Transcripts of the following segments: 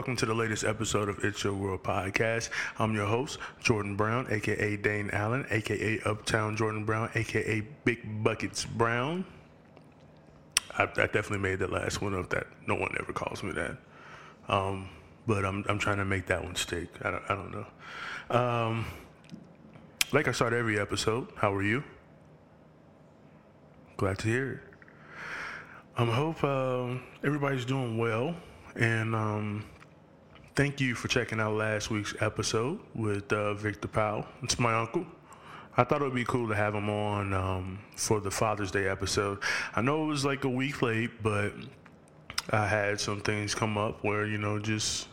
Welcome to the latest episode of It's Your World podcast. I'm your host, Jordan Brown, aka Dane Allen, aka Uptown Jordan Brown, aka Big Buckets Brown. I, I definitely made that last one up. That no one ever calls me that, um, but I'm I'm trying to make that one stick. I don't I don't know. Um, like I start every episode. How are you? Glad to hear it. I um, hope uh, everybody's doing well. And um, thank you for checking out last week's episode with uh, Victor Powell. It's my uncle. I thought it would be cool to have him on um, for the Father's Day episode. I know it was like a week late, but I had some things come up where, you know, just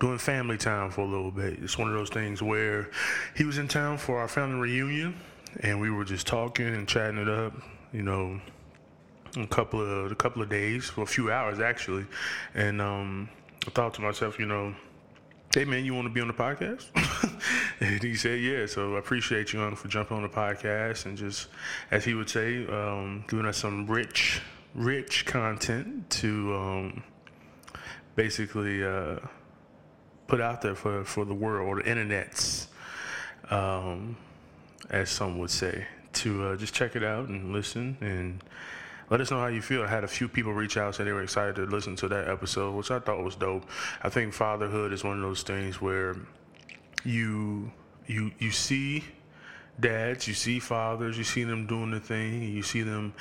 doing family time for a little bit. It's one of those things where he was in town for our family reunion and we were just talking and chatting it up, you know, a couple of a couple of days, for a few hours actually, and um, I thought to myself, you know, hey man, you want to be on the podcast? and he said, yeah. So I appreciate you for jumping on the podcast and just, as he would say, um, giving us some rich, rich content to um, basically uh, put out there for for the world or the internets, um, as some would say, to uh, just check it out and listen and let us know how you feel. I had a few people reach out say they were excited to listen to that episode, which I thought was dope. I think fatherhood is one of those things where you you you see dads, you see fathers, you see them doing the thing, you see them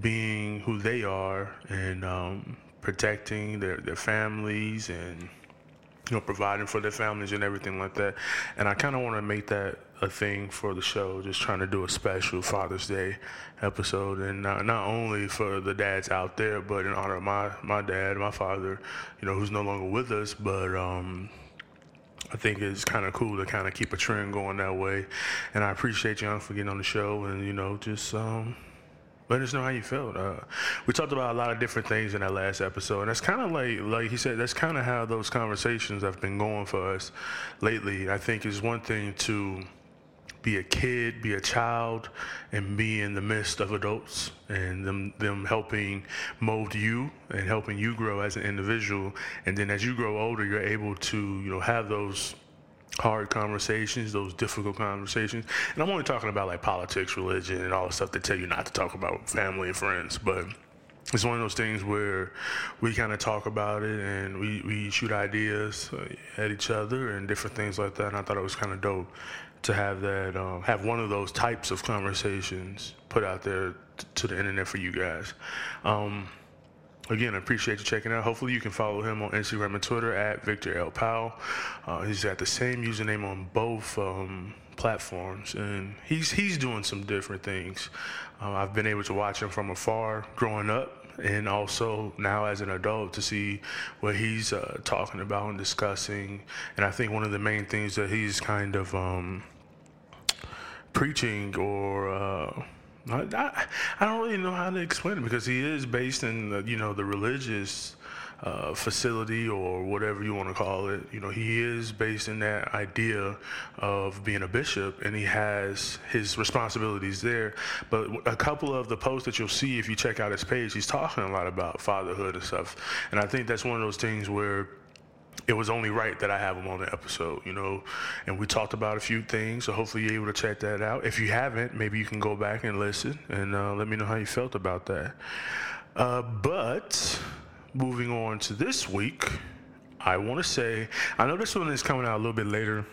being who they are and um, protecting their, their families and you know, providing for their families and everything like that. And I kind of want to make that a thing for the show, just trying to do a special Father's Day episode, and not, not only for the dads out there, but in honor of my my dad, my father, you know, who's no longer with us, but um, I think it's kind of cool to kind of keep a trend going that way. And I appreciate you for getting on the show, and you know, just um, let us know how you felt. Uh, we talked about a lot of different things in that last episode, and that's kind of like, like he said, that's kind of how those conversations have been going for us lately. I think it's one thing to be a kid, be a child, and be in the midst of adults, and them them helping mold you and helping you grow as an individual. And then as you grow older, you're able to you know have those hard conversations, those difficult conversations. And I'm only talking about like politics, religion, and all the stuff they tell you not to talk about family and friends. But it's one of those things where we kind of talk about it and we, we shoot ideas at each other and different things like that. And I thought it was kind of dope to have that, um, have one of those types of conversations put out there t- to the internet for you guys. Um, again, I appreciate you checking out. Hopefully, you can follow him on Instagram and Twitter at Victor L. Powell. Uh, he's got the same username on both um, platforms, and he's he's doing some different things. Uh, I've been able to watch him from afar growing up. And also now as an adult to see what he's uh, talking about and discussing. And I think one of the main things that he's kind of um, preaching or uh, I, I don't really know how to explain it because he is based in the, you know the religious uh, facility or whatever you want to call it. You know, he is based in that idea of being a bishop, and he has his responsibilities there. But a couple of the posts that you'll see if you check out his page, he's talking a lot about fatherhood and stuff. And I think that's one of those things where it was only right that I have him on the episode, you know. And we talked about a few things, so hopefully you're able to check that out. If you haven't, maybe you can go back and listen and uh, let me know how you felt about that. Uh, but moving on to this week, I want to say I know this one is coming out a little bit later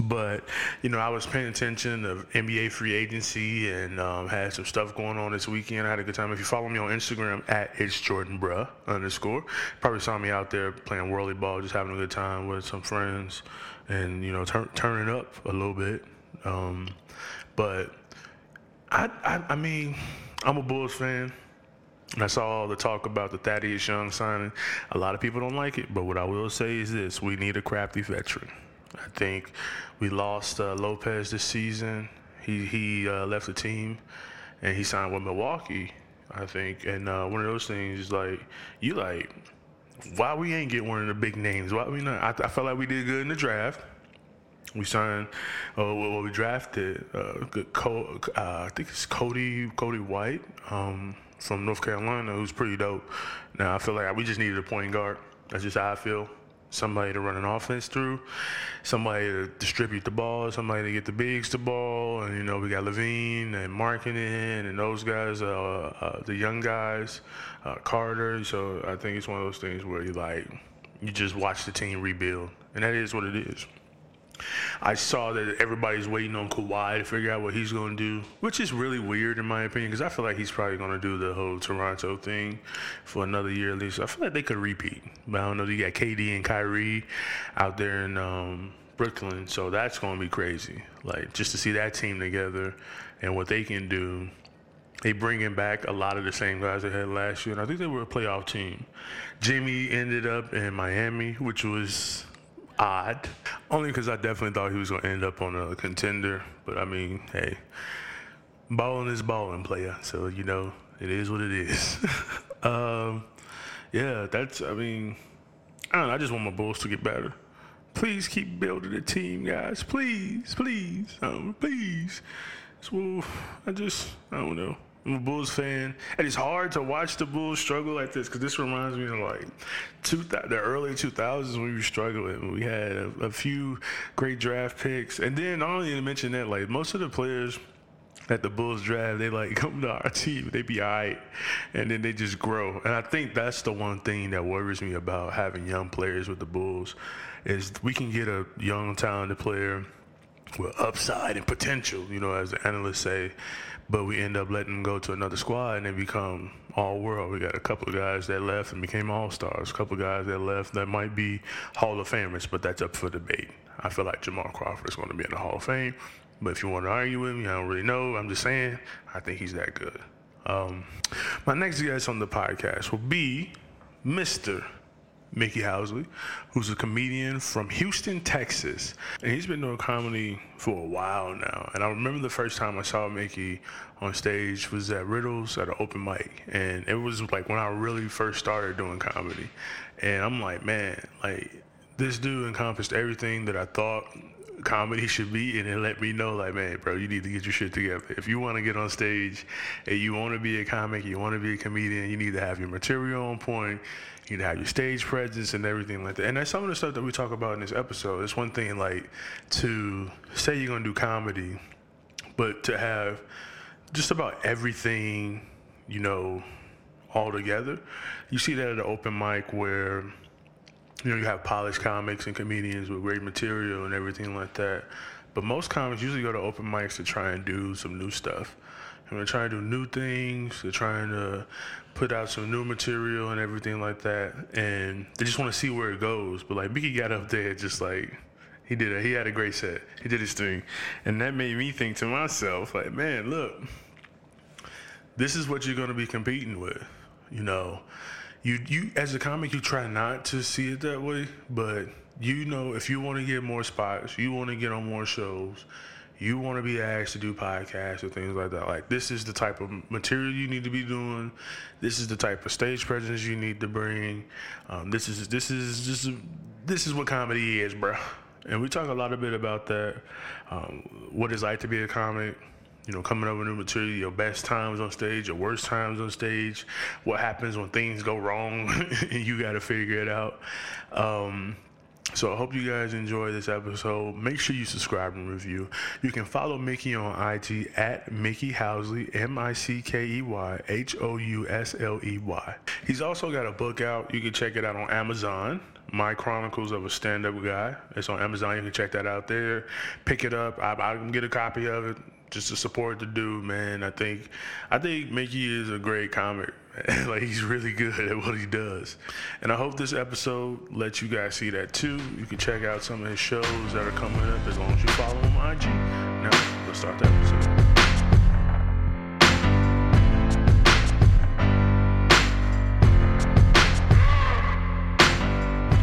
but you know, I was paying attention to NBA free agency and um, had some stuff going on this weekend. I had a good time. If you follow me on Instagram at it's Jordan Bruh underscore, probably saw me out there playing whirly ball, just having a good time with some friends, and you know, tur- turning up a little bit. Um, but I, I, I mean, I'm a Bulls fan. I saw all the talk about the Thaddeus Young signing. A lot of people don't like it, but what I will say is this: we need a crafty veteran. I think we lost uh, Lopez this season. He he uh, left the team, and he signed with Milwaukee. I think, and uh, one of those things is like you like, why we ain't get one of the big names? Why we not? I, I felt like we did good in the draft. We signed, uh, well, we drafted, uh, uh, I think it's Coby Coby White um, from North Carolina, who's pretty dope. Now I feel like we just needed a point guard. That's just how I feel. Somebody to run an offense through, somebody to distribute the ball, somebody to get the bigs the ball, and you know we got LaVine and Markkanen and those guys, uh, uh, the young guys, uh, Carter. So I think it's one of those things where you like you just watch the team rebuild, and that is what it is. I saw that everybody's waiting on Kawhi to figure out what he's going to do, which is really weird in my opinion because I feel like he's probably going to do the whole Toronto thing for another year at least. I feel like they could repeat, but I don't know. You got KD and Kyrie out there in um, Brooklyn, so that's going to be crazy. Like just to see that team together and what they can do. They bringing back a lot of the same guys they had last year, and I think they were a playoff team. Jimmy ended up in Miami, which was odd. Only because I definitely thought he was going to end up on a contender. But I mean, hey, balling is balling, player. So, you know, it is what it is. um, yeah, that's, I mean, I don't know. I just want my Bulls to get better. Please keep building the team, guys. Please, please, um, please. So, I just, I don't know. I'm a Bulls fan, and it's hard to watch the Bulls struggle like this because this reminds me of like two, the early 2000s when we were struggling. We had a, a few great draft picks, and then I don't even mention that like most of the players that the Bulls draft, they like come to our team, they be all right, and then they just grow. And I think that's the one thing that worries me about having young players with the Bulls is we can get a young talented player with upside and potential, you know, as the analysts say, but we end up letting them go to another squad and they become all world. We got a couple of guys that left and became all stars. A couple of guys that left that might be Hall of Famers, but that's up for debate. I feel like Jamal Crawford is going to be in the Hall of Fame, but if you want to argue with me, I don't really know. I'm just saying, I think he's that good. Um, my next guest on the podcast will be Mr. Mickey Housley, who's a comedian from Houston, Texas. And he's been doing comedy for a while now. And I remember the first time I saw Mickey on stage was at Riddles at an open mic. And it was like when I really first started doing comedy. And I'm like, man, like this dude encompassed everything that I thought comedy should be and it let me know like man bro you need to get your shit together if you want to get on stage and you want to be a comic you want to be a comedian you need to have your material on point you need to have your stage presence and everything like that. And that's some of the stuff that we talk about in this episode. It's one thing like to say you're gonna do comedy, but to have just about everything, you know, all together. You see that at an open mic where you know you have polished comics and comedians with great material and everything like that. But most comics usually go to open mics to try and do some new stuff. And they're trying to do new things. They're trying to put out some new material and everything like that. And they just want to see where it goes. But like Mickey got up there just like he did it. He had a great set. He did his thing. And that made me think to myself, like, man, look, this is what you're gonna be competing with. You know. You you as a comic you try not to see it that way, but you know if you want to get more spots, you want to get on more shows, you want to be asked to do podcasts or things like that, like this is the type of material you need to be doing. This is the type of stage presence you need to bring. Um, this is this is just this is what comedy is, bro. And we talk a lot a bit about that. Um, what it's like to be a comic. You know, coming up with new material, your best times on stage, your worst times on stage, what happens when things go wrong, and you got to figure it out. Um, so I hope you guys enjoy this episode. Make sure you subscribe and review. You can follow Mickey on IG at Mickey Housley, M I C K E Y H O U S L E Y. He's also got a book out. You can check it out on Amazon. My Chronicles of a Stand-Up Guy. It's on Amazon. You can check that out there. Pick it up. I, I can get a copy of it just to support the dude, man. I think I think Mickey is a great comic. like he's really good at what he does. And I hope this episode lets you guys see that too. You can check out some of his shows that are coming up as long as you follow him on IG. Now, let's start the episode.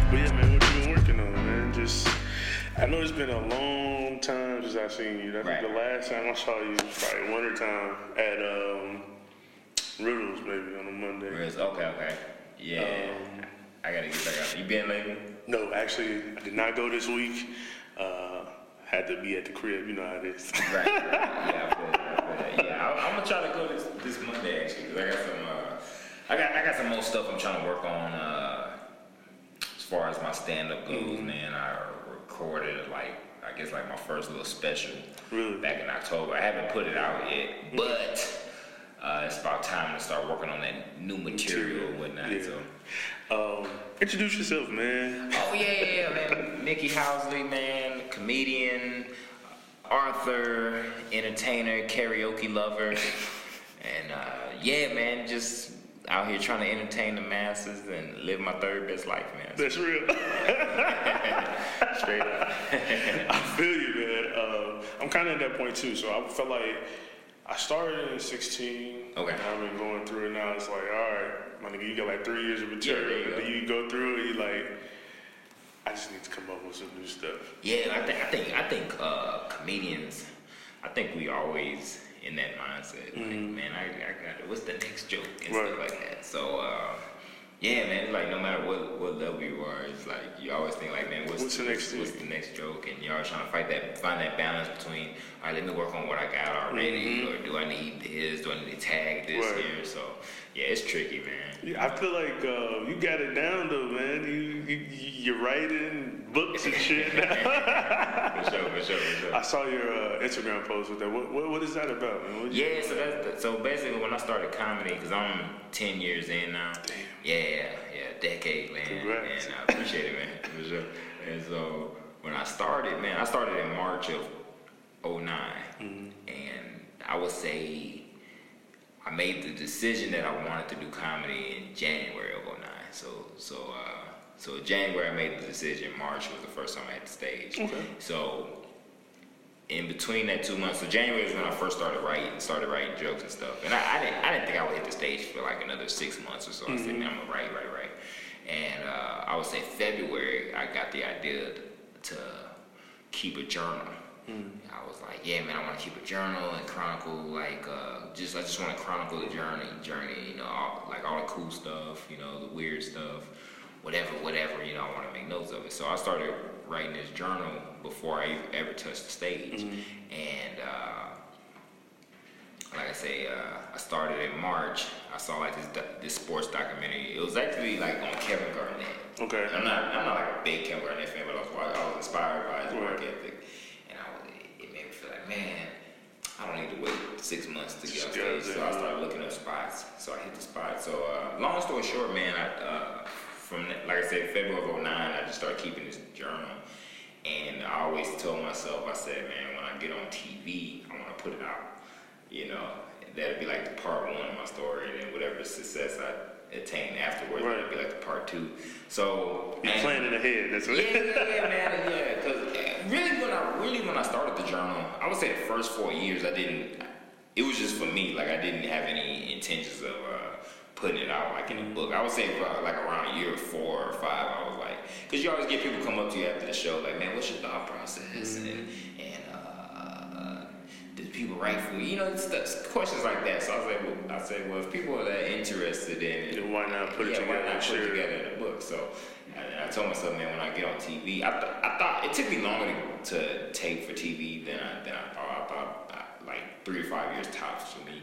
But yeah, man, what you been working on, man? Just I know it's been a long time since I've seen you. I think Right. the last time I saw you was probably wintertime at um Riddles maybe on a Monday. Riz, okay, okay. Yeah. Um, I gotta get back out. You been lately? No, actually, I did not go this week. Uh, had to be at the crib. You know how it is. Right. yeah, I feel that, I feel that. Yeah, I, I'm gonna try to go this this Monday actually, 'cause I got some uh, I got I got some more stuff I'm trying to work on. Uh, as far as my stand up goes, man, I recorded like I guess like my first little special Really? back in October. I haven't put it out yet, but uh, it's about time to start working on that new material and whatnot. Yeah. So. Um, introduce yourself, man. Oh yeah, yeah, yeah, man. Mickey Housley, man, comedian, author, entertainer, karaoke lover, and uh, yeah, man, just out here trying to entertain the masses and live my third best life, man. That's real. Straight up. I feel you, man. Uh, I'm kind of at that point too. So I felt like I started in 16. Okay. And I've been going through it now. It's like, all right, my nigga, you got like three years of material. there you go. then you go through it, you like, I just need to come up with some new stuff. Yeah, I think I think I think uh, comedians, I think we always in that mindset. Like, man, I, I got it. What's the next joke and Right. stuff like that. So. Uh, yeah, man. Like no matter what what level you are, it's like you always think like, man, what's, What's the next what's, thing? the next joke? And you're always trying to fight that, find that balance between, all right, let me work on what I got already, or do I need this? Do I need to tag this Mm-hmm. Right. here? So yeah, it's tricky, man. Yeah, I feel like uh, you got it down though, man. You, you you're writing books and shit now. For sure, for sure, for sure. I saw your uh, Instagram post with that. What, what what is that about, man? Yeah, so that's so basically when I started comedy, because I'm ten years in now. Damn. Yeah, yeah, decade, man. Congrats. And I appreciate it, man. For sure. And so when I started, man, I started in March of 9 Mm-hmm. and I would say I made the decision that I wanted to do comedy in January of 09. So, so, uh, so January I made the decision. March was the first time I had the stage. Okay. So in between that two months, so January is when I first started writing, started writing jokes and stuff. And I, I didn't, I didn't think I would hit the stage for like another six months or so. I said, man, I'm gonna write, write, write. And uh, I would say February, I got the idea to keep a journal. I was like, yeah, man, I want to keep a journal and chronicle like uh, just I just want to chronicle the journey, journey, you know, all, like all the cool stuff, you know, the weird stuff, whatever, whatever, you know, I want to make notes of it. So I started writing this journal before I ever touched the stage, and. Uh, like I say, uh, I started in March. I saw like this this sports documentary. It was actually like on Kevin Garnett. Okay. I'm not I'm not like a big Kevin Garnett fan, but I was I was inspired by his work ethic, and I was it made me feel like man, I don't need to wait six months to get on stage. So. I started looking up spots. So I hit the spot. So uh, long story short, man, I uh, from like I said, February of 09, I just started keeping this journal. And I always told myself, I said, man, when I get on TV, I want to put it out. You know, that'd be like the part one of my story, and then whatever success I attain afterwards, Right. that'd be like the part two. So You're planning ahead. That's what. yeah, yeah, yeah, man, yeah. Because really, when I really when I started the journal, I would say the first four years, I didn't. It was just for me. Like I didn't have any intentions of uh, putting it out like in a book. I would say for like around year four or five, I was like, because you always get people come up to you after the show, like, man, what's your thought process? And and uh, do people write for you? You know, it's, it's questions like that. So I was like, well, I said, well, if people are that interested in it, why not put it yeah, together Why not put it it? together in a book? So I, I told myself, man, when I get on TV, I, th- I thought it took me longer to, to tape for TV than I than I thought. I thought uh, like three or five years tops for me.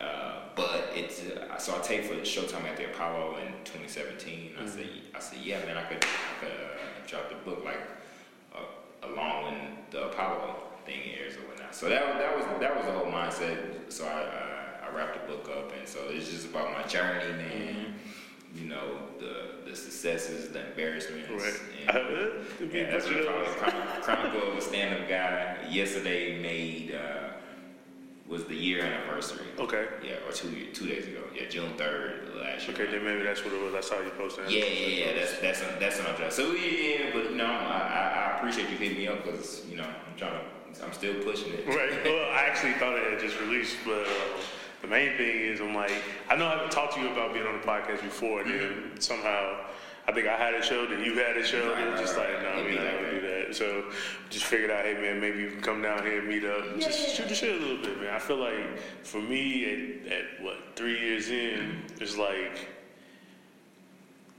Uh, but it's uh, so I taped for the Showtime at the Apollo in 2017. I said, I said, yeah, man, I could, I could uh, drop the book like uh, along when the Apollo thing airs or whatnot. So that was that was that was the whole mindset. So I uh, I wrapped the book up, and so it's just about my journey, man. You know the the successes, the embarrassments. Right. and- yeah, that's what probably those. Chron- Chronicle of a Stand-Up Guy. Yesterday made uh, was the year anniversary. Okay. Yeah, or two two days ago. Yeah, June third last year. Okay, then maybe that's what it was. I saw you post that. Yeah, yeah, yeah. That's that's that's what I'm trying. So yeah, yeah, but you know, I, I, I appreciate you hitting me up because you know I'm trying to, I'm still pushing it. Right. Well, I actually thought it had just released, but uh, the main thing is I'm like, I know I haven't talked to you about being on the podcast before, and Mm-hmm. then somehow I think I had a show, then you had a show, Right, and it was just right. like, no, we're not like gonna that. do that. So just figured out, hey man, maybe you can come down here and meet up, and just shoot the shit a little bit, man. I feel like for me, at, at what three years in, it's like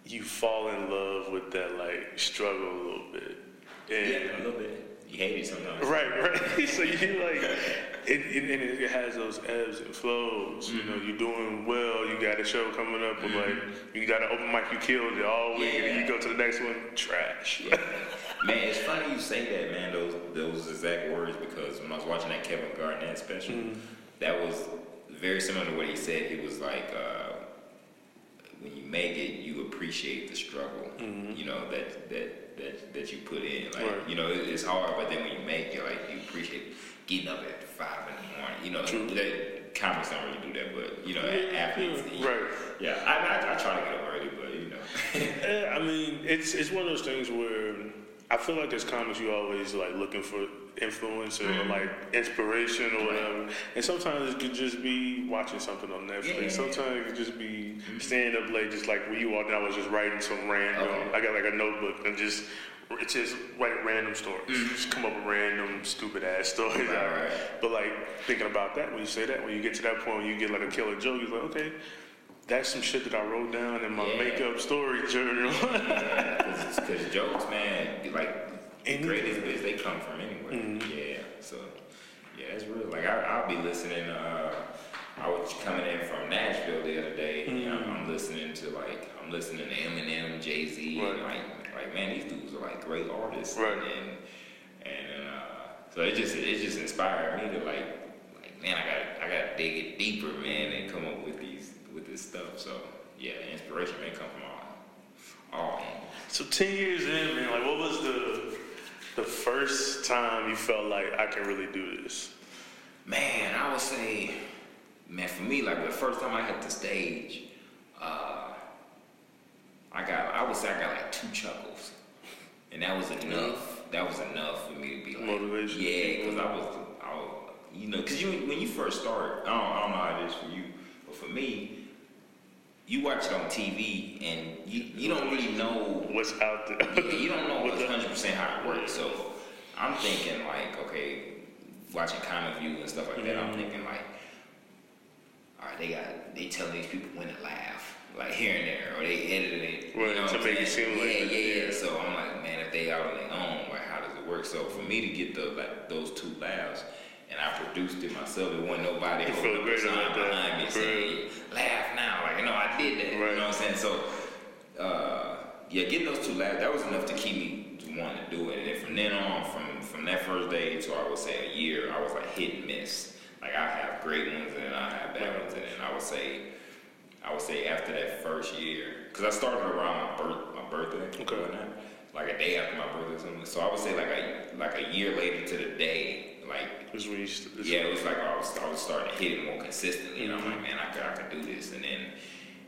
you fall in love with that like struggle a little bit, and Yeah, a little bit. You hate it sometimes. Right, right. so you like, it, it, and it has those ebbs and flows. You Mm-hmm. know, you're doing well. You got a show coming up, but like, you got an open mic, you killed it all week, and then you go to the next one, trash. Yeah. man, it's funny you say that, man. Those those exact words because when I was watching that Kevin Garnett special, mm-hmm. that was very similar to what he said. He was like, uh, when you make it, you appreciate the struggle. Mm-hmm. You know that that that that you put in. Like right. you know, it, it's hard, but then when you make it, like you appreciate getting up at five in the morning. You know, True. that comics don't really do that, but you know, yeah, athletes. Yeah. Right. Yeah, I, I, I try to get up early, but you know. I mean, it's it's one of those things where I feel like as comics, you always like looking for influence or mm-hmm. like inspiration or whatever. And sometimes it could just be watching something on Netflix. Yeah. Sometimes it could just be mm-hmm. staying up late, just like when you walked in, I was just writing some random. Okay. I got like a notebook and just it's just write random stories. Mm-hmm. Just come up with random stupid ass stories. Right, right. But like thinking about that when you say that, when you get to that point, when you get like a killer joke, you're like, okay that's some shit that I wrote down in my yeah. makeup story journal. yeah, because jokes, man, like the greatest bits they come from anywhere. Mm-hmm. Yeah, so yeah, it's real. Like I, will be listening. Uh, I was coming in from Nashville the other day. Mm-hmm. You know, mm-hmm. I'm listening to like I'm listening to Eminem, Jay Z, right. like like man, these dudes are like great artists. Right. And and uh, so it just it just inspired me to like like man, I got I got to dig it deeper, man, and come up with these with this stuff. So yeah, inspiration may come from all. So ten years in, man, like what was the the first time you felt like I can really do this? Man, I would say, man, for me, like the first time I hit the stage, uh, I got, I would say I got like two chuckles, and that was enough. That was enough for me to be like motivation. Yeah, because I was, I was, you know, because you when you first start, I don't, I don't know how it is for you, but for me, you watch it on TV and you, you don't really know what's out there. yeah, you don't know what's hundred percent how it works. So I'm thinking like, okay, watching Comic View and stuff like that. Mm-hmm. I'm thinking like, all right, they got they telling these people when to laugh, like here and there, or they edited it, right, you know, to make it seem yeah, like yeah, yeah, yeah. So I'm like, man, if they out on their own, like how does it work? So for me to get the like those two laughs and I produced it myself. It wasn't nobody you holding up a sign behind me saying, "Laugh now!" Like, you know, I did that. Right. You know what I'm saying? So, uh, yeah, getting those two laughs that was enough to keep me wanting to do it. And then from then on, from from that first day to I would say a year, I was like hit and miss. Like I have great ones and then I have bad ones, and then I would say, I would say after that first year, because I started around my birth my birthday. Okay. Like a day after my birthday, or something. So I would say like a like a year later to the day like you yeah, it was like I was, I was starting to hit it more consistently, and mm-hmm. I'm like, man, I could, I could do this. And then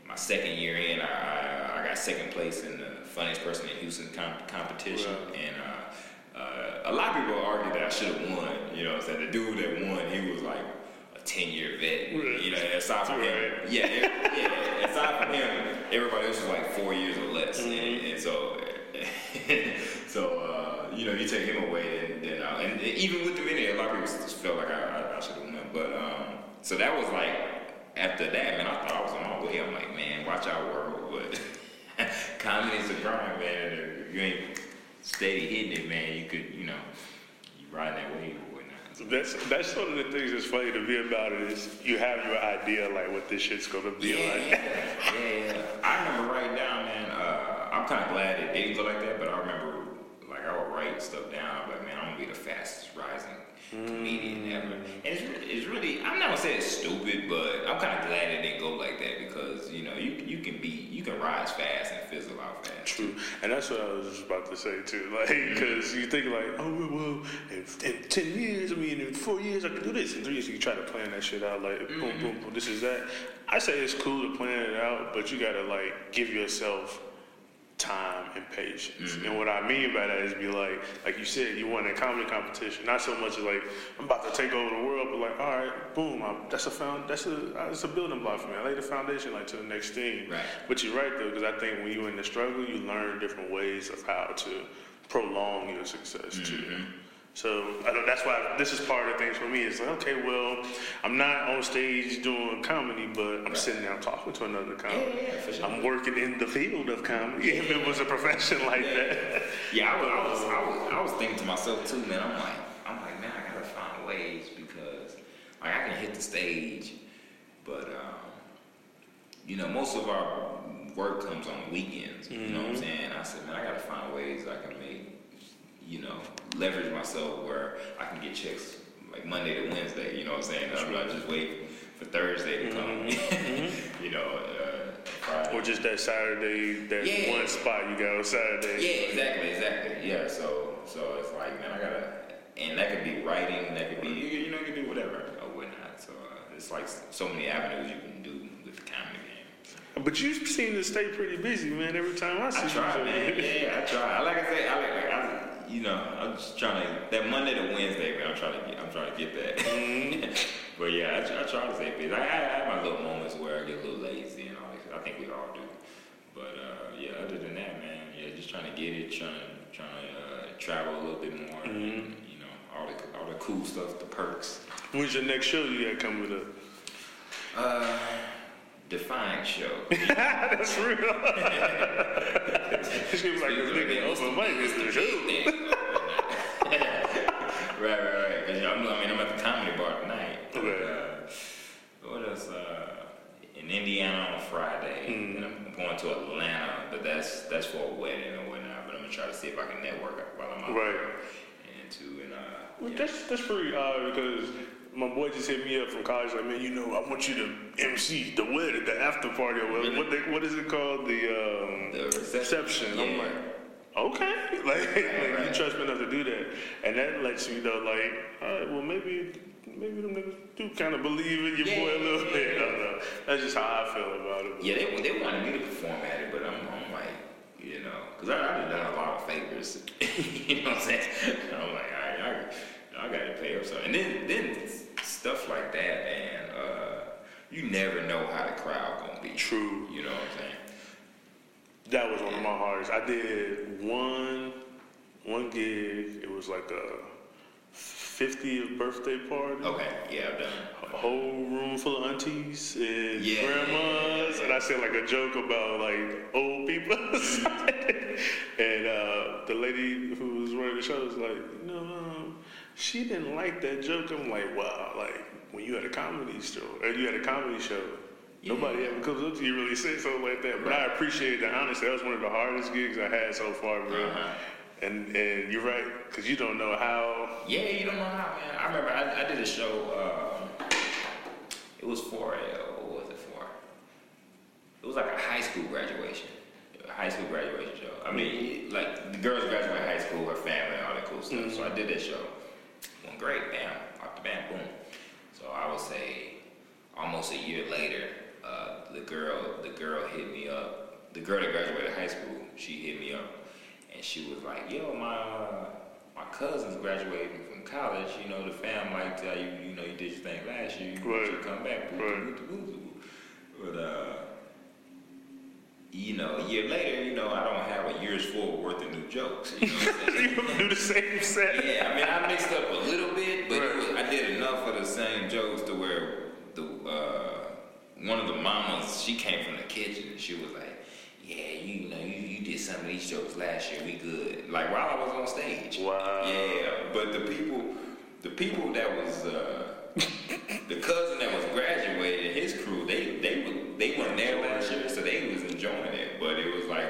my second year in, I, I, I got second place in the funniest person in Houston comp- competition, right. and uh, uh, a lot of people argue that I should have won. You know, so the dude that won, he was like a ten year vet. Right. You know, aside from right. him, yeah, yeah, aside from him, everybody else was like four years or less, mm-hmm. and, and so. so uh, you know, you take him away, and, and, uh, and even with the video, a lot of people just felt like I, I, I should have won. But um, so that was like after that, man. I thought I was on my way. I'm like, man, watch our world, but comedy's a grind, man. If you ain't steady hitting it, man, you could, you know, you ride that wave or whatnot. So that's that's one of the things that's funny to me about it is you have your idea like what this shit's gonna be yeah, like. yeah, yeah. I remember right now, man. Uh, I'm kind of glad it didn't go like that, but I remember like Write stuff down. But man, I'm gonna be the fastest rising comedian mm. ever. And it's really, it's really, I'm not gonna say it's stupid, but I'm kind of glad it didn't go like that because you know you you can be you can rise fast and fizzle out fast. True, and that's what I was just about to say too. Like, because mm-hmm. you think like, oh well, in, in, ten years, I mean, in four years, I can do this. In three years, you try to plan that shit out. Like, mm-hmm. boom, boom, boom. This is that. I say it's cool to plan it out, but you gotta like give yourself time and patience. Mm-hmm. And what I mean by that is be like, like you said, you won a comedy competition, not so much as like I'm about to take over the world, but like, all right, boom, I'm, that's a found, that's a that's a building block for me. I lay the foundation like to the next thing. Right. But you're right though, because I think when you're in the struggle, you learn different ways of how to prolong your success mm-hmm. too. So I know that's why this is part of the things for me. It's like, okay, well, I'm not on stage doing comedy, but I'm right. sitting there talking to another comic. Yeah, yeah, sure. I'm working in the field of comedy. Yeah. If it was a profession like that. Yeah, I was, I was, I was, I was thinking to myself too, man. I'm like, I'm like, man, I gotta find ways because like I can hit the stage, but um, you know, most of our work comes on weekends. Mm-hmm. You know what I'm mm-hmm. saying? I said, man, I leverage myself where I can get checks like Monday to Wednesday. You know what I'm saying? I'm not just waiting for Thursday to come. Mm-hmm. you know, uh, Friday. Or just that Saturday, that Yeah. one spot you got on Saturday. Yeah, exactly, exactly. Yeah, so so it's like man, I gotta, and that could be writing, that could be you, you know, you can do whatever or whatnot. So uh, it's like so many avenues you can do with the comedy game. But you seem to stay pretty busy, man. Every time I see I you, try, so- man. Yeah, I try. I like I said, I like, like I, you know, I'm just trying to that Monday to Wednesday, man. I'm trying to get, I'm trying to get that. But yeah, I, try- I try to stay busy. I, I have my little moments where I get a little lazy and all that. I think we all do. But uh, yeah, other than that, man, yeah, just trying to get it, trying to trying to uh, travel a little bit more. Mm-hmm. And, you know, all the all the cool stuff, the perks. When's your next show you got coming up? Uh, Define show. That's real. she was like, this nigga open mic is the show. right, right, right. Cause I'm, I mean, I'm at the comedy bar tonight. Okay. Uh, what else? Uh, in Indiana on Friday, Mm. and I'm going to Atlanta, but that's that's for a wedding or whatnot. But I'm gonna try to see if I can network while I'm out Right. there. And to and uh, Well, yeah. That's that's pretty odd because my boy just hit me up from college. Like, man, you know, I want you to MC the wedding, the after party. Or Really? what they, what is it called? The um, The reception. reception. I'm like, okay, like, like you trust me enough to do that, and that lets you know, like, all right, well, maybe. Maybe them niggas do kind of believe in your Yeah, boy a little yeah, bit. I don't know. That's just how I feel about it. Yeah, they, they wanted me to perform at it, but I'm, I'm like, you know, because I've done a lot of favors. you know what I'm saying? I'm like, all right, I, I got to pay up something. And then, then stuff like that, man, uh, you never know how the crowd to be. True. You know what I'm saying? That was one of my hardest. I did one one gig. It was like a 50th birthday party. Okay, yeah, I've done A whole room full of aunties and Yeah. grandmas, and I said like a joke about like old people. and uh, the lady who was running the show was like, you know, um, she didn't like that joke. I'm like, wow, like when you had a comedy show, or you had a comedy show. Yeah. Nobody ever comes up to you really say something like that, but I appreciate the honesty. That was one of the hardest gigs I had so far, bro. Uh-huh. And and you're right, cause you don't know how. Yeah, you don't know how, man. I remember I, I did a show. Um, it was for a what was it for? It was like a high school graduation, a high school graduation show. I mean, like the girls graduate high school, her family, all that cool stuff. So I did that show. Great, bam, off the bat, boom. So I would say, almost a year later, uh, the girl, the girl hit me up. The girl that graduated high school, she hit me up, and she was like, "Yo, my uh, my cousin's graduating from college. You know, the fam liked how you, you know, you did your thing last year. You Right. should come back." Boo, Right. boo, boo, boo, boo. But uh, you know, a year later, you know, I don't have a year's full worth of new jokes. You know what I'm saying? you do the same set. Yeah, I mean, I mixed up a little bit, but Right. was, I did enough of the same jokes to where the uh, one of the mamas, she came from the kitchen and she was like, "Yeah, you know, you, you did some of these jokes last year. We good." Like while I was on stage. Wow. Yeah, but the people, the people that was uh, the cousin that was graduating, his crew, they they were they weren't there last year, so they was enjoying it. But it was like.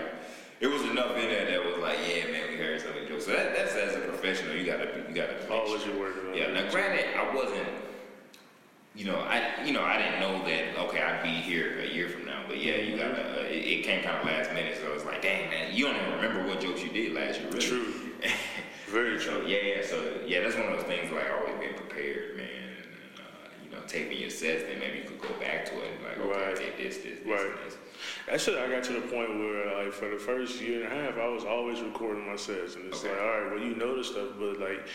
It was enough in there that was like, yeah, man, we heard something jokes. So that, that's as a professional, you gotta, be- you gotta. Always your word. on Yeah. it. Now, granted, I wasn't. You know, I you know I didn't know that. Okay, I'd be here a year from now. But yeah, you gotta. Uh, it, it came kind of last minute, so it's like, dang man, you don't even remember what jokes you did last year, really. True. Very So true. yeah, yeah, so yeah, that's one of those things like always being prepared, man. And, uh, you know, taking your sets, then maybe you could go back to it and like, okay, Right. take this, this, this, Right. and this. That shit, I got to the point where, like, for the first year and a half, I was always recording my sets, and it's Okay. like, all right, well, you know the stuff, but like,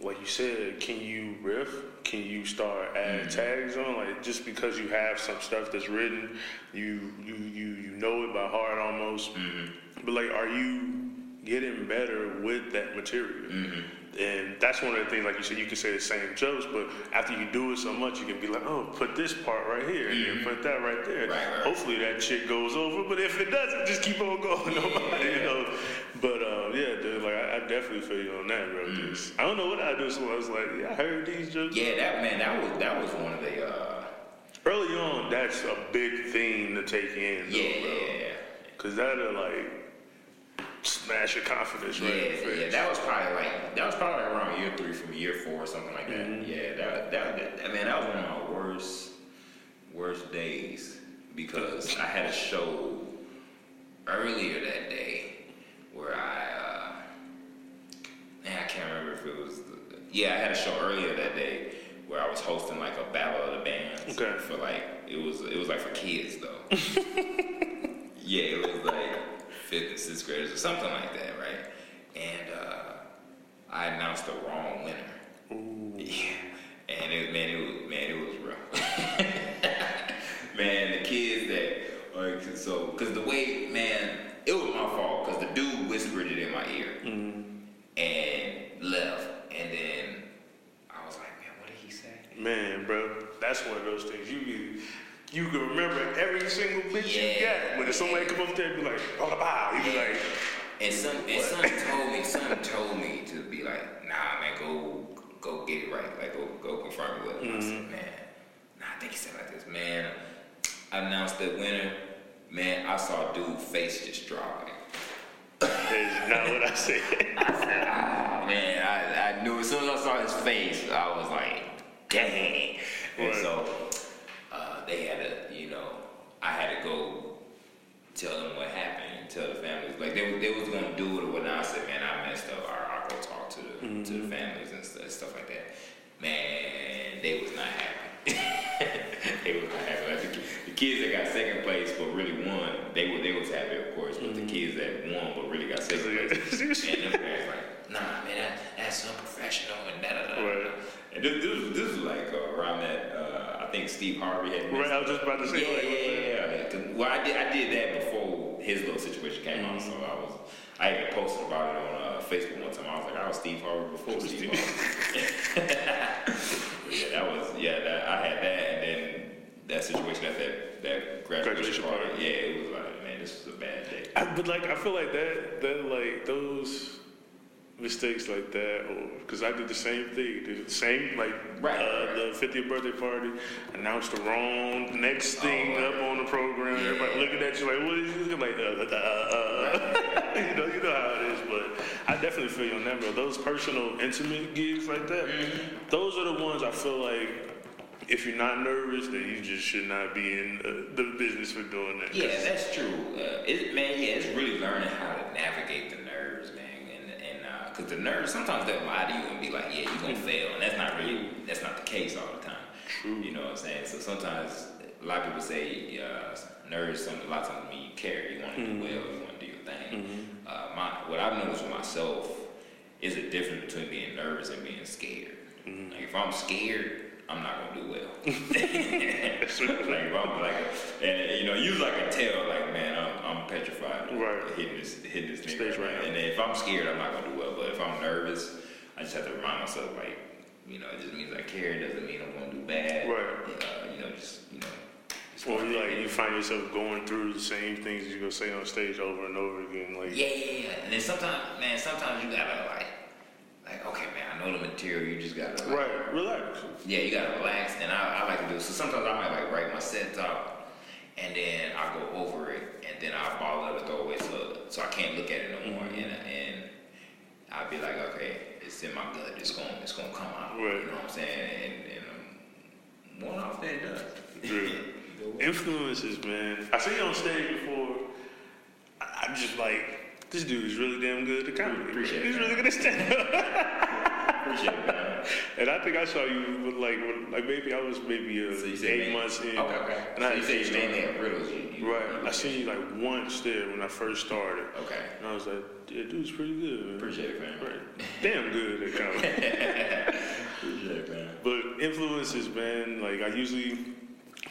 like you said, can you riff? Can you start adding Mm-hmm. tags on? Like, just because you have some stuff that's written, you you you you know it by heart almost. Mm-hmm. But like, are you getting better with that material? Mm-hmm. And that's one of the things, like you said, you can say the same jokes, but after you do it so much, you can be like, oh, put this part right here, and put that right there. Mm-hmm. Right, right. Hopefully that shit goes over, but if it doesn't, just keep on going. Nobody, you know. But uh, yeah, dude, like I, I definitely feel you on that, bro. 'cause I don't know what I do, so I was like, yeah, I heard these jokes. Mm-hmm. Yeah, that man, that was that was one of the. Uh, Early on, that's a big thing to take in, though, yeah, yeah, yeah. Cause that'll like, smash your confidence right Yeah, in the face. yeah, that was probably like that was probably like around year three from year four or something like that. Mm-hmm. Yeah, that, that that I mean that was one of my worst worst days because I had a show earlier that day where I uh, man I can't remember if it was the, yeah I had a show earlier that day where I was hosting like a battle of the bands Okay. for like it was it was like for kids though. Yeah, it was like fifth and sixth graders or something like that, right? And uh, I announced the wrong winner. Yeah, and it, man, it was man, it was rough. man, the kids that like so because the way man, it was my fault because the dude whispered it in my ear and left, and then I was like, man, what did he say? Man, bro, that's one of those things. You you can remember every single bitch you Yeah. got. When if somebody come up there and be like, oh, bow, you be like, And some and some told me, some told me to be like, nah, man, go go get it right, like go go confirm it with him. I said, man, nah, I think he said like this, man. I announced the winner, man. I saw a dude face just drop. Like, that's not what I said. I said, ah, man, I, I knew as soon as I saw his face, I was like, dang. And Right. so uh, they had to, you know, I had to go tell them what happened and tell the families. Like they, they was gonna do it or whatnot. I said, man, I messed up. I, I'll go talk to the to the families and stuff, stuff like that. Man, they was not happy. they was not happy. Like the, the kids that got second place but really won, they were they was happy, of course. But the kids that won but really got second place, and them parents like, nah, man, that, that's unprofessional and da da da. Right. And this, this, was- this was like uh, around that. Uh, I think Steve Harvey had. Right, I was just about to say, Yeah, like, what's that? yeah, yeah. Well, I did. I did that before his little situation came on, So I was. I even posted about it on uh, Facebook one time. I was like, I was Steve Harvey before Steve Harvey. yeah, that was. Yeah, that, I had that, and then that situation at that that graduation, Graduation party. party. Yeah, it was like, man, this was a bad day. I, but like, I feel like that, that like those mistakes like that, or because I did the same thing, the same like Right, uh, right. the 50th birthday party, announced the wrong next thing Oh, up on the program. Everybody looking at you like, what is this? Like, uh, uh, uh, you know, you know how it is. But I definitely feel your number. Those personal, intimate gigs like that, Mm-hmm. those are the ones I feel like. If you're not nervous, then you just should not be in uh, the business for doing that. Yeah, that's true. Uh, it, man, yeah, it's really learning how to navigate the because the nerves sometimes they'll lie to you and be like, yeah, you're gonna mm. fail, and that's not really mm. that's not the case all the time. True. You know what I'm saying? So sometimes a lot of people say uh, nerves. Some a lot of times mean you care, you want to do mm-hmm. well, you want to do your thing. Mm-hmm. Uh, my what I've noticed with myself is a difference between being nervous and being scared. Mm-hmm. Like if I'm scared, I'm not gonna do well. like if I'm like, and you know, usually I can tell, like, man, I'm, I'm petrified, Right. Hitting this, hitting this thing right, right now. now. And then if I'm scared, I'm not gonna do well. If I'm nervous, I just have to remind myself, like, you know, it just means I care. It doesn't mean I'm gonna do bad. Right. Uh, you know, just you know. just Or you like you find yourself going through the same things you're gonna say on stage over and over again. Like Yeah, yeah, yeah. And then sometimes, man, sometimes you gotta like, like, okay, man, I know the material. You just gotta like, right, relax. Yeah, you gotta relax, and I, I like to do. So sometimes I might like write my set out, and then I go over it, and then I ball it or throw it so so I can't look at it no more, and and I'll be like, okay, it's in my gut, it's going it's gonna come out, Right. you know what I'm saying? And, and um, one off that it does. Yeah. Influences, man. I see you on stage before. I, I'm just like, this dude is really damn good at comedy. Appreciate it, He's man. really good at stand up. Appreciate it, man. and I think I saw you with like, when- like maybe I was maybe uh, So eight months in. Okay, okay. And so I you said you mainly at Riddles, you, you Right. I seen you like once there when I first started. Okay. And I was like, yeah, dude's pretty good. Man. Appreciate it, man. Right. Damn good at comedy. Appreciate it, man. But influences, man, like I usually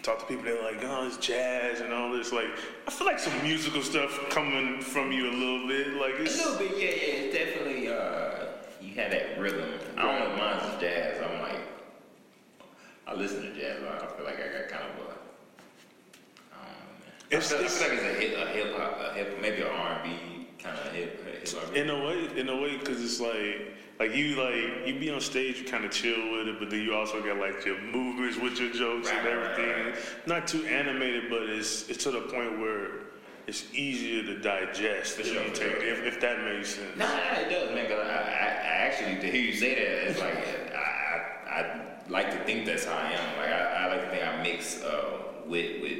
talk to people that are like, oh, it's jazz and all this. Like, I feel like some musical stuff coming from you a little bit. Like, A little bit, yeah, yeah. It's definitely uh, you had that rhythm. I don't know mine's jazz. I'm like, I listen to jazz. but I feel like I got kind of a. I don't know, man. It's- feel, I it's- feel like it's a hip, a hip hop, a hip, maybe an R&B kind of hip, in a way, in a way, because it's like, like you like you be on stage, you kind of chill with it, but then you also got like your movements with your jokes and Right, right, everything. right, Not too animated, but it's it's to the point where it's easier to digest if you take if, if that makes sense. No, no, it does, man. Cause I, I, I actually to hear you say that, it's like I, I, I like to think that's how I am. Like I, I like to think I mix uh, with with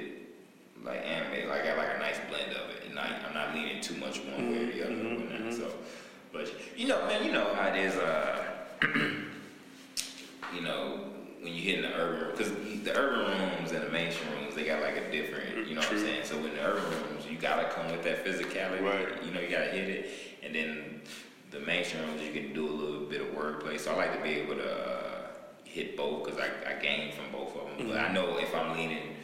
like anime. Like I like a nice blend of it, and I, I'm not leaning too much one way or the other. or whatnot. So, but you know, man, you know how it is. Uh, you know, when you hit in the urban, because the urban rooms and the mainstream rooms, they got like a different, you know what I'm saying? So in the urban rooms, you gotta come with that physicality. Right. You know, you gotta hit it. And then the mainstream rooms, you can do a little bit of wordplay. So I like to be able to uh, hit both because I, I gain from both of them. Mm-hmm. I know if I'm leaning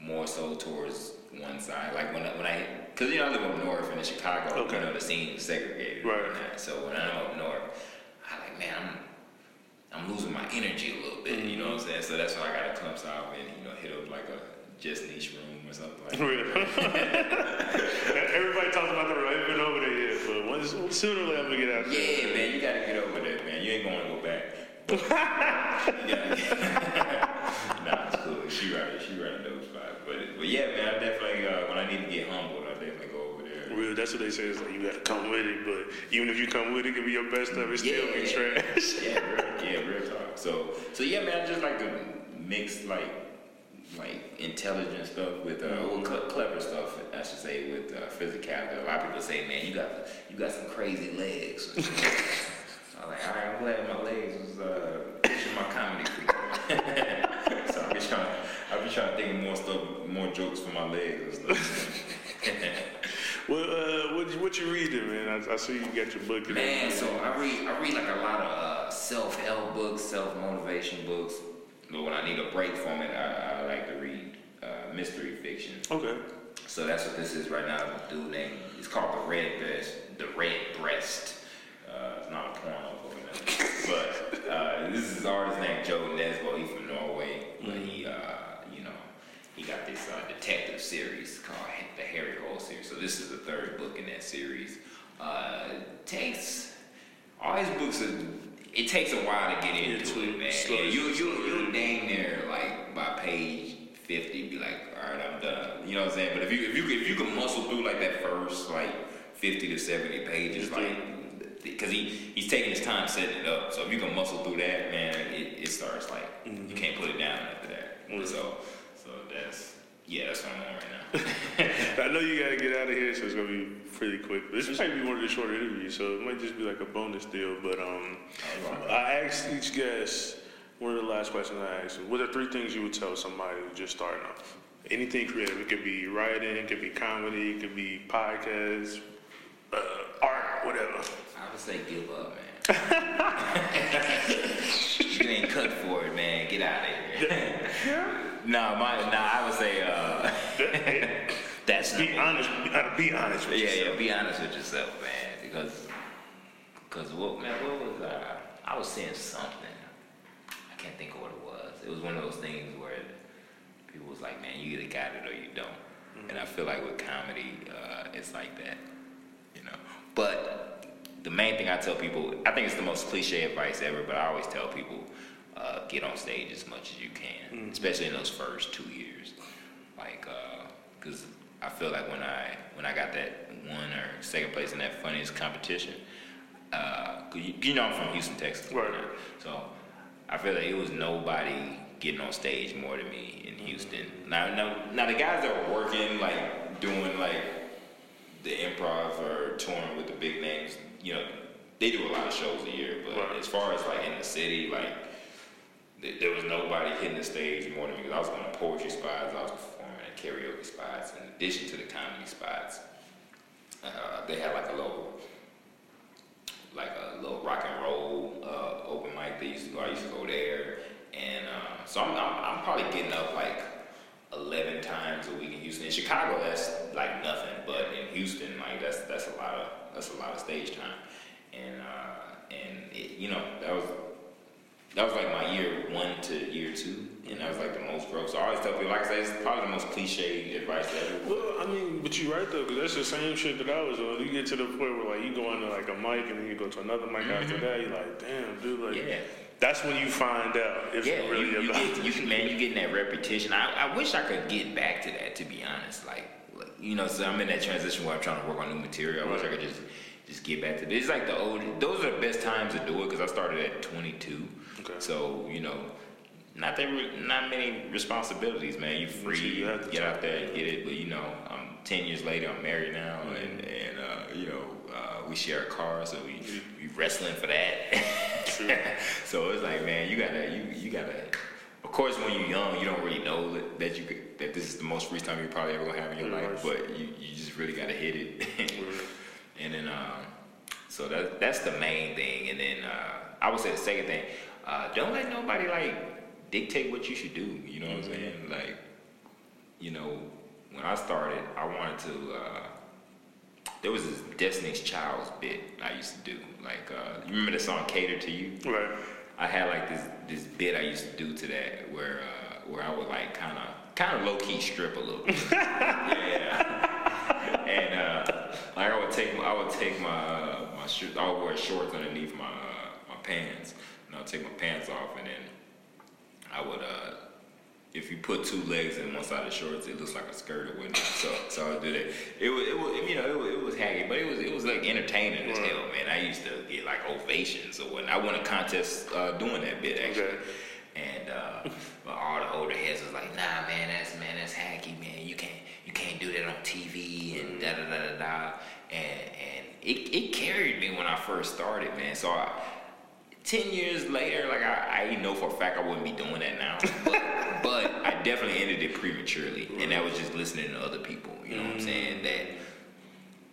more so towards one side, like when I, when I, because you know I live up north and in Chicago, Okay. you know the scene is segregated. Right. that. So when I'm up north, I like man, I'm I'm losing my energy a little bit, you know what I'm saying? So that's why I gotta come south and, you know, hit up like a just niche room or something like that. Everybody talks about the road. I ain't been over there yet, but once, sooner or later I'm gonna get out there. Yeah, man, you gotta get over that, man. You ain't gonna go back. yeah. nah, it's cool. She right, she right in those spots. But, but yeah, man, I definitely, uh, when I need to get humbled, I definitely go over there. Real, that's what they say. Is like you gotta come with it, but even if you come with it, it can be your best stuff. It still be trash. yeah, real, yeah, real talk. So, so yeah, man, I just like to mix like, like intelligent stuff with, uh, well, cle- clever stuff, I should say, with uh, physicality. A lot of people say, man, you got, you got some crazy legs. I'm like, all right, I'm glad my legs was uh, pushing my comedy career. so I be trying, I be trying to think of more stuff, more jokes for my legs and stuff. Well, uh, what you, what you reading, man? I, I see you got your book. in Man, so I read I read like a lot of uh, self help books, self motivation books. But when I need a break from it, I, I like to read uh, mystery fiction. okay. So that's what this is right now. A dude named it's called the Redbreast. The Red Breast. Uh, it's not a porno book, but uh, this is artist named Jo Nesbø. He's from Norway, but he uh, you know he got this uh, detective series called the Harry Hole series. So this is the third book in that series. Uh, takes all his books are. It takes a while to get into Into it, man. slow- you you you dang near like by page fifty, be like, all right, I'm done. You know what I'm saying? But if you if you if you can muscle through like that first like fifty to seventy pages, like because he he's taking his time setting it up. So if you can muscle through that, man, it, it starts like you can't put it down after that. Mhm. So so that's yeah, that's what I'm on right now. I know you gotta get out of here, so it's gonna be pretty quick. But this might be one of the shorter interviews, so it might just be like a bonus deal. But um, I asked each guest one of the last questions I asked: What are three things you would tell somebody who's just starting off? Anything creative. It could be writing, it could be comedy, it could be podcasts, uh, art, whatever. I would say give up, man. you ain't cut for it, man. Get out of here. no, my no, I would say uh, that's Be honest. Be, uh, be honest with Yeah, yourself. yeah. Be honest with yourself, man. Because, because what, man? What was uh, I was saying something. I can't think of what it was. It was one of those things where people was like, "Man, you either got it or you don't." And I feel like with comedy, uh, it's like that, you know. But the main thing I tell people, I think it's the most cliche advice ever, but I always tell people, uh, get on stage as much as you can, especially in those first two years. Like, because I feel like when I when I got that one or second place in that funniest competition, uh, you, you know I'm from Houston, Texas. Right. So I feel like it was nobody getting on stage more than me in Houston. Now, now, now the guys that were working, like doing like the improv or touring with the big names, you know, they do a lot of shows a year. But Right. as far as like in the city, like th- there was nobody hitting the stage more than me because I was going to poetry spots, I was karaoke spots, in addition to the comedy spots. Uh, they had like a little like a little rock and roll uh, open mic they used to go. I used to go there, and uh, so I'm, I'm I'm probably getting up like eleven times a week in Houston. In Chicago, that's like nothing, but in Houston, like that's that's a lot of that's a lot of stage time, and uh, and it, you know that was that was like my year one to two, and that was like the most growth. So I always tell people, like I said, it's probably the most cliche advice ever. Well, I mean, but you're right though, because that's the same shit that I was on. You get to the point where like you go into like a mic and then you go to another mic after mm-hmm. that. You're like, damn, dude, like Yeah. that's when you find out if Yeah, it's really you, you about. get, you man, you getting that repetition. I, I wish I could get back to that, to be honest. Like, like you know, so I'm in that transition where I'm trying to work on new material. I wish I could just just get back to this. It's like the old. Those are the best times to do it because I started at 22. Okay. So you know, not that re- not many responsibilities, man. You free, you have to get out there and get it. But you know, I'm 10 years later. I'm married now, and and uh, you know, uh, we share a car, so we we wrestling for that. True. so it's like, man, you gotta you you gotta. Of course, when you're young, you don't really know that, that you could, that this is the most free time you're probably ever gonna have in your Yeah, life. But you, you just really gotta hit it. and then, um, so that that's the main thing. And then uh, I would say the second thing, uh, don't let nobody like dictate what you should do. You know what I'm saying? Like, you know, when I started, I wanted to. Uh, there was this Destiny's Child's bit I used to do. Like, uh, you remember the song "Cater to You"? Right. I had like this this bit I used to do to that where uh, where I would like kind of kind of low key strip a little bit. yeah. And uh, like I would take my, I would take my uh, my sh- I would wear shorts underneath my uh, my pants, and I would take my pants off, and then I would uh, if you put two legs in one side of shorts, it looks like a skirt or whatnot. So so I would do that. It was it was you know it was, it was hacky, but it was it was like entertaining as hell, man. I used to get like ovations or whatnot. I won a contest uh, doing that bit actually. Okay. And uh, but all the older heads was like, nah, man, that's man, that's hacky, man. You can't, you can't do that on TV and da da da da da. And and it, it carried me when I first started, man. So I, ten years later, like I, I know for a fact I wouldn't be doing that now. But, but I definitely ended it prematurely, and that was just listening to other people. You know what I'm mm. saying? That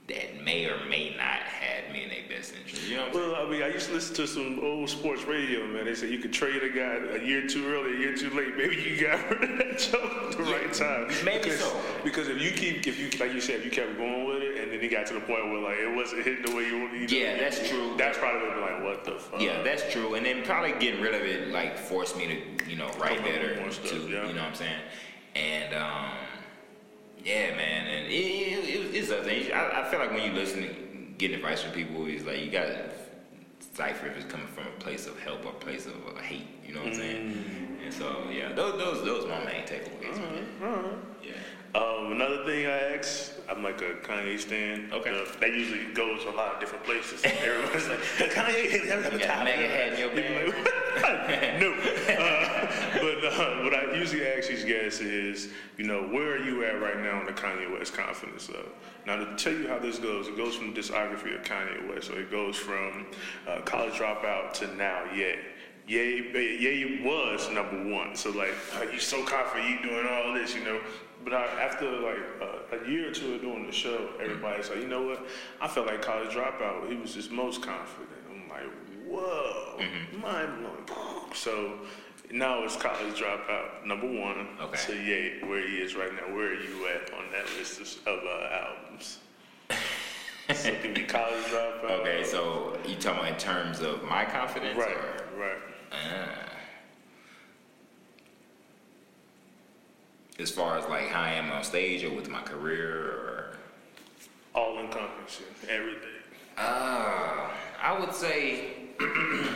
that may or may not have me in their best interest. You know what I'm? Well, I mean, I used to listen to some old sports radio, man. They said you could trade a guy a year too early, a year too late. Maybe you got rid of that joke at the Yeah, right time. maybe because, so. Because if you keep, if you, like you said, if you kept going with it, and then it got to the point where like it wasn't hitting the way you wanted. You know, Yeah, that's true. That's probably would be like, what the fuck? Yeah, that's true. And then probably getting rid of it like forced me to, you know, write Come better more stuff, too. yeah. You know what I'm saying? And um, yeah, man. And it, it, it, it's a thing. I, I feel like when you listen, getting advice from people is like you gotta decipher if it's coming from a place of help or a place of uh, hate. You know what I'm saying? Mm. And so yeah, those those those my main takeaways. Alright. Yeah. Um, another thing I ask, I'm like a Kanye stan. Okay. Uh, that usually goes to a lot of different places. Everybody's like, Kanye, have a top MAGA hat in your You be like, no. Uh, but uh, what I usually ask these guys is, you know, where are you at right now in the Kanye West confidence level? Now, to tell you how this goes, it goes from the discography of Kanye West. So it goes from uh, college dropout to now, yeah. Ye, Ye was number one. So like, uh, you so confident you doing all this, you know. But I, after like uh, a year or two of doing the show, everybody's like, you know what? I felt like college dropout. He was his most confident. I'm like, whoa, mind blowing. So now it's college dropout number one. Okay. So Ye, where he is right now. Where are you at on that list of, of uh, albums? so it can be college dropout. Okay, so you talking about in terms of my confidence? Right, Or? right. Ah. As far as like how I am on stage or with my career or All encompassing, everything. uh, I would say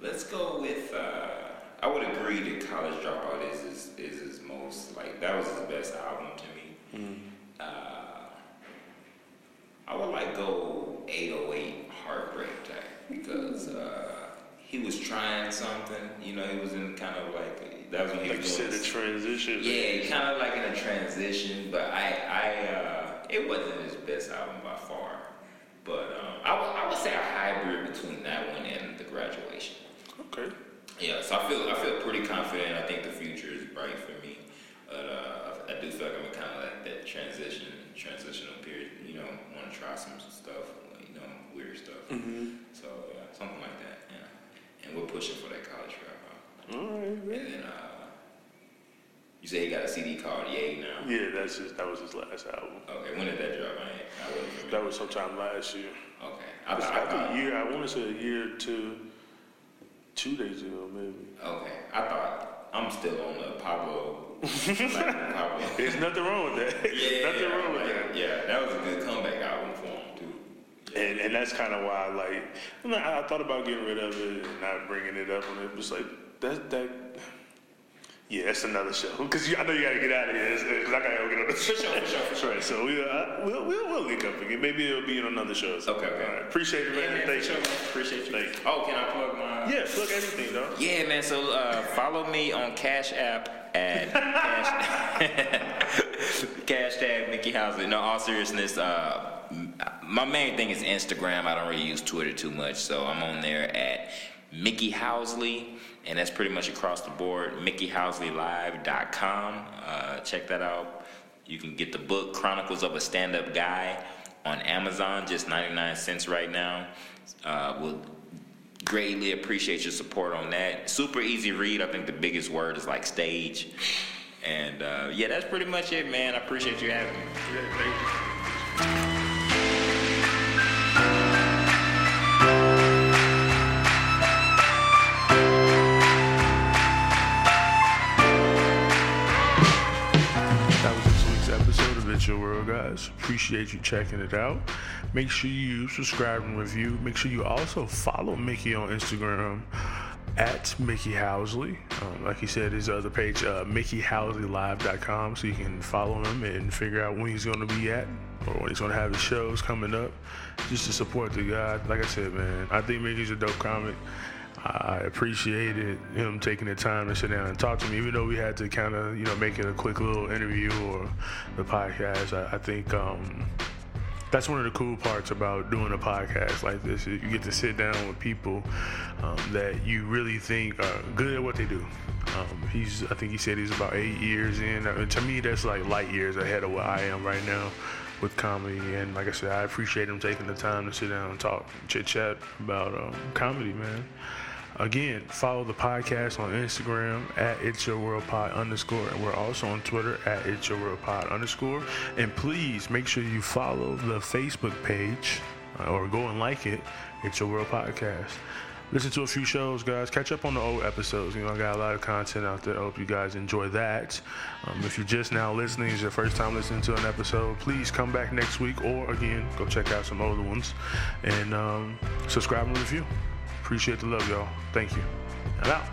let's go with uh, I would agree that College Dropout is his, is his most like that was his best album to me. Uh, I would like go 808 Heartbreak Type because uh, he was trying something. You know, he was in kind of like that was when he Like was doing said, the transition. yeah, kind of like in a transition, but I, I, uh, it wasn't his best album by far. But um, I would, I would say a hybrid between that one and the graduation. Okay. Yeah, so I feel, I feel pretty confident. I think the future is bright for me. But uh, I do feel like I'm in kind of like that transition, transitional period. You know, want to try some stuff, you know, weird stuff. So yeah, something like that. Yeah, and we're pushing for that college dropout. All right. And then uh, say he got a CD called Ye now. Yeah, that's his, that was his last album. Okay, when did that drop? I I. That was sometime last year. Okay, I, I, I thought. a year. I want to say a year to two days ago, maybe. Okay, I thought I'm still on the Pablo. like Pablo. There's nothing wrong with that. Yeah, nothing yeah, wrong with like, that. Yeah, that was a good comeback album for him too. And and that's kind of why, like, I, mean, I I thought about getting rid of it and not bringing it up, on it was like that that. Yeah, that's another show. Because I know you got to get out of here. Because I got to go get on the show. For sure, for sure, for. Right, so we, uh, we'll, we'll, we'll link up again. Maybe it'll be in another show. So. Okay, okay. All right. Appreciate it, man. Yeah, man, Thank you. sure, man. Appreciate you. Thank you. Oh, can I plug my? Yeah, plug anything, though. Yeah, man. So uh, follow me on Cash App at cash, cash tag Mickey Housley. No, all seriousness. Uh, my main thing is Instagram. I don't really use Twitter too much, so I'm on there at Mickey Housley, and that's pretty much across the board. MickeyHousleyLive.com. Uh, check that out. You can get the book Chronicles of a Stand-Up Guy on Amazon, just 99 cents right now. Uh, we'll greatly appreciate your support on that. Super easy read. I think the biggest word is like stage. And uh, yeah, that's pretty much it, man. I appreciate you having me. Yeah, Your World, guys. Appreciate you checking it out. Make sure you subscribe and review. Make sure you also follow Mickey on Instagram at Mickey Housley. Um, like he said, his other page, uh, MickeyHousleyLive.com, so you can follow him and figure out when he's going to be at or when he's going to have his shows coming up, just to support the guy. Like I said, man, I think Mickey's a dope comic. I appreciated him taking the time to sit down and talk to me, even though we had to kind of, you know, make it a quick little interview or the podcast. I, I think um, that's one of the cool parts about doing a podcast like this. You get to sit down with people um, that you really think are good at what they do. Um, he's, I think he said he's about eight years in. Uh, to me, that's like light years ahead of what I am right now with comedy. And like I said, I appreciate him taking the time to sit down and talk, chit chat about um, comedy, man. Again, follow the podcast on Instagram at It's Your World Pod underscore, and we're also on Twitter at It's Your World Pod underscore. And please make sure you follow the Facebook page uh, or go and like it. It's Your World Podcast. Listen to a few shows, guys. Catch up on the old episodes. You know, I got a lot of content out there. I hope you guys enjoy that. Um, if you're just now listening, it's your first time listening to an episode, please come back next week or again, go check out some older ones and um, subscribe and review. Appreciate the love, y'all. Thank you. And out.